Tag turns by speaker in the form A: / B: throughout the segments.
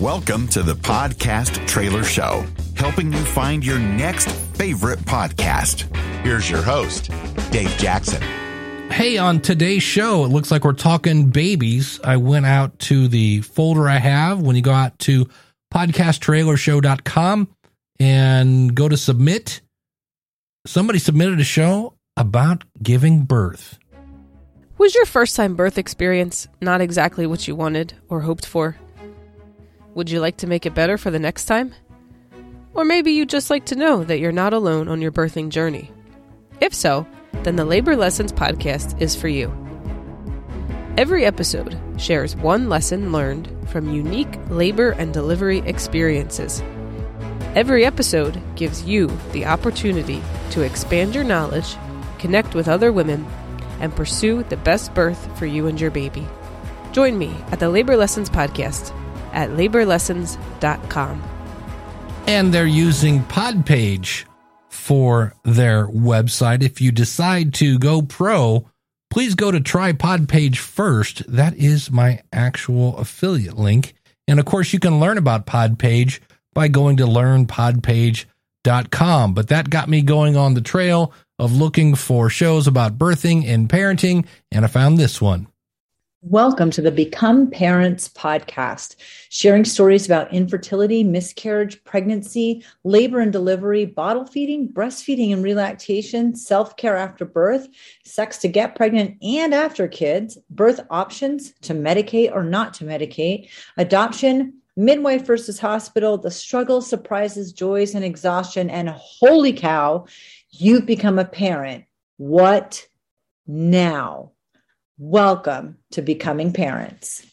A: Welcome to the Podcast Trailer Show, helping you find your next favorite podcast. Here's your host, Dave Jackson.
B: Hey, on today's show, it looks like we're talking babies. I went out to the folder I have when you go out to podcasttrailershow.com and go to submit. Somebody submitted a show about giving birth.
C: Was your first time birth experience not exactly what you wanted or hoped for? Would you like to make it better for the next time? Or maybe you'd just like to know that you're not alone on your birthing journey. If so, then the Labor Lessons podcast is for you. Every episode shares one lesson learned from unique labor and delivery experiences. Every episode gives you the opportunity to expand your knowledge, connect with other women, and pursue the best birth for you and your baby. Join me at the Labor Lessons podcast at laborlessons.com.
B: And they're using Podpage for their website. If you decide to go pro, please go to try Podpage first. That is my actual affiliate link. And of course, you can learn about Podpage by going to learnpodpage.com. But that got me going on the trail of looking for shows about birthing and parenting, and I found this one.
D: Welcome to the Become Parents podcast, sharing stories about infertility, miscarriage, pregnancy, labor and delivery, bottle feeding, breastfeeding and relactation, self care after birth, sex to get pregnant and after kids, birth options to medicate or not to medicate, adoption, midwife versus hospital, the struggles, surprises, joys, and exhaustion. And holy cow, you've become a parent. What now? Welcome to Becoming Parents.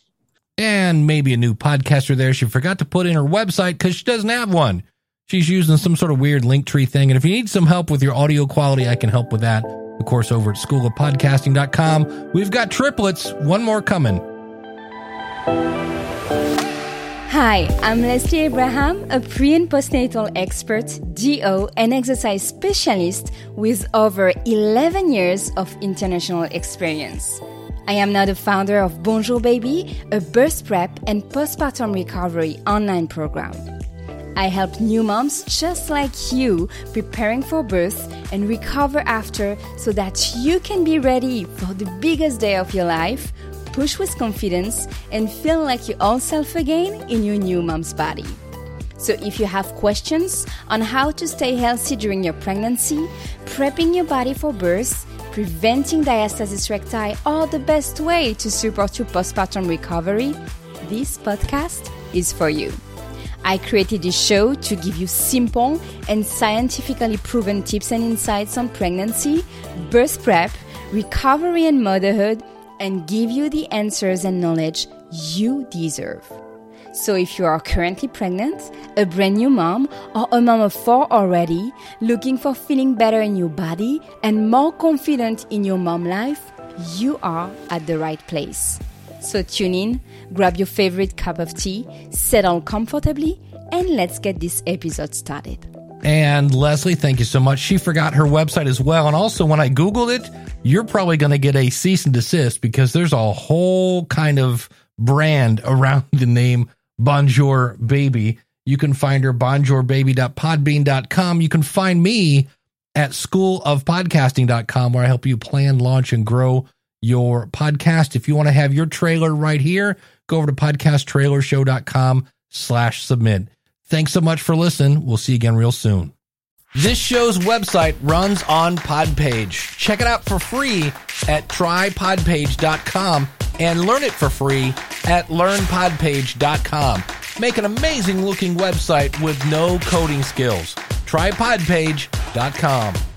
B: And maybe a new podcaster there. She forgot to put in her website because she doesn't have one. She's using some sort of weird Linktree thing. And if you need some help with your audio quality, I can help with that. Of course, over at schoolofpodcasting.com, we've got triplets, one more coming.
E: Hi, I'm Leslie Abraham, a pre and postnatal expert, DO, and exercise specialist with over 11 years of international experience. I am now the founder of Bonjour Baby, a birth prep and postpartum recovery online program. I help new moms just like you preparing for birth and recover after so that you can be ready for the biggest day of your life push with confidence, and feel like your own self again in your new mom's body. So, if you have questions on how to stay healthy during your pregnancy, prepping your body for birth, preventing diastasis recti, or the best way to support your postpartum recovery, this podcast is for you. I created this show to give you simple and scientifically proven tips and insights on pregnancy, birth prep, recovery, and motherhood and give you the answers and knowledge you deserve. So, if you are currently pregnant, a brand new mom, or a mom of four already, looking for feeling better in your body and more confident in your mom life, you are at the right place. So, tune in, grab your favorite cup of tea, settle comfortably, and let's get this episode started.
B: And Leslie, thank you so much. She forgot her website as well. And also, when I Googled it, you're probably going to get a cease and desist because there's a whole kind of brand around the name Bonjour Baby. You can find her bonjourbaby.podbean.com. You can find me at schoolofpodcasting.com where I help you plan, launch, and grow your podcast. If you want to have your trailer right here, go over to podcasttrailershow.com slash submit. Thanks so much for listening. We'll see you again real soon. This show's website runs on Podpage. Check it out for free at trypodpage.com and learn it for free at learnpodpage.com. Make an amazing looking website with no coding skills. Trypodpage.com.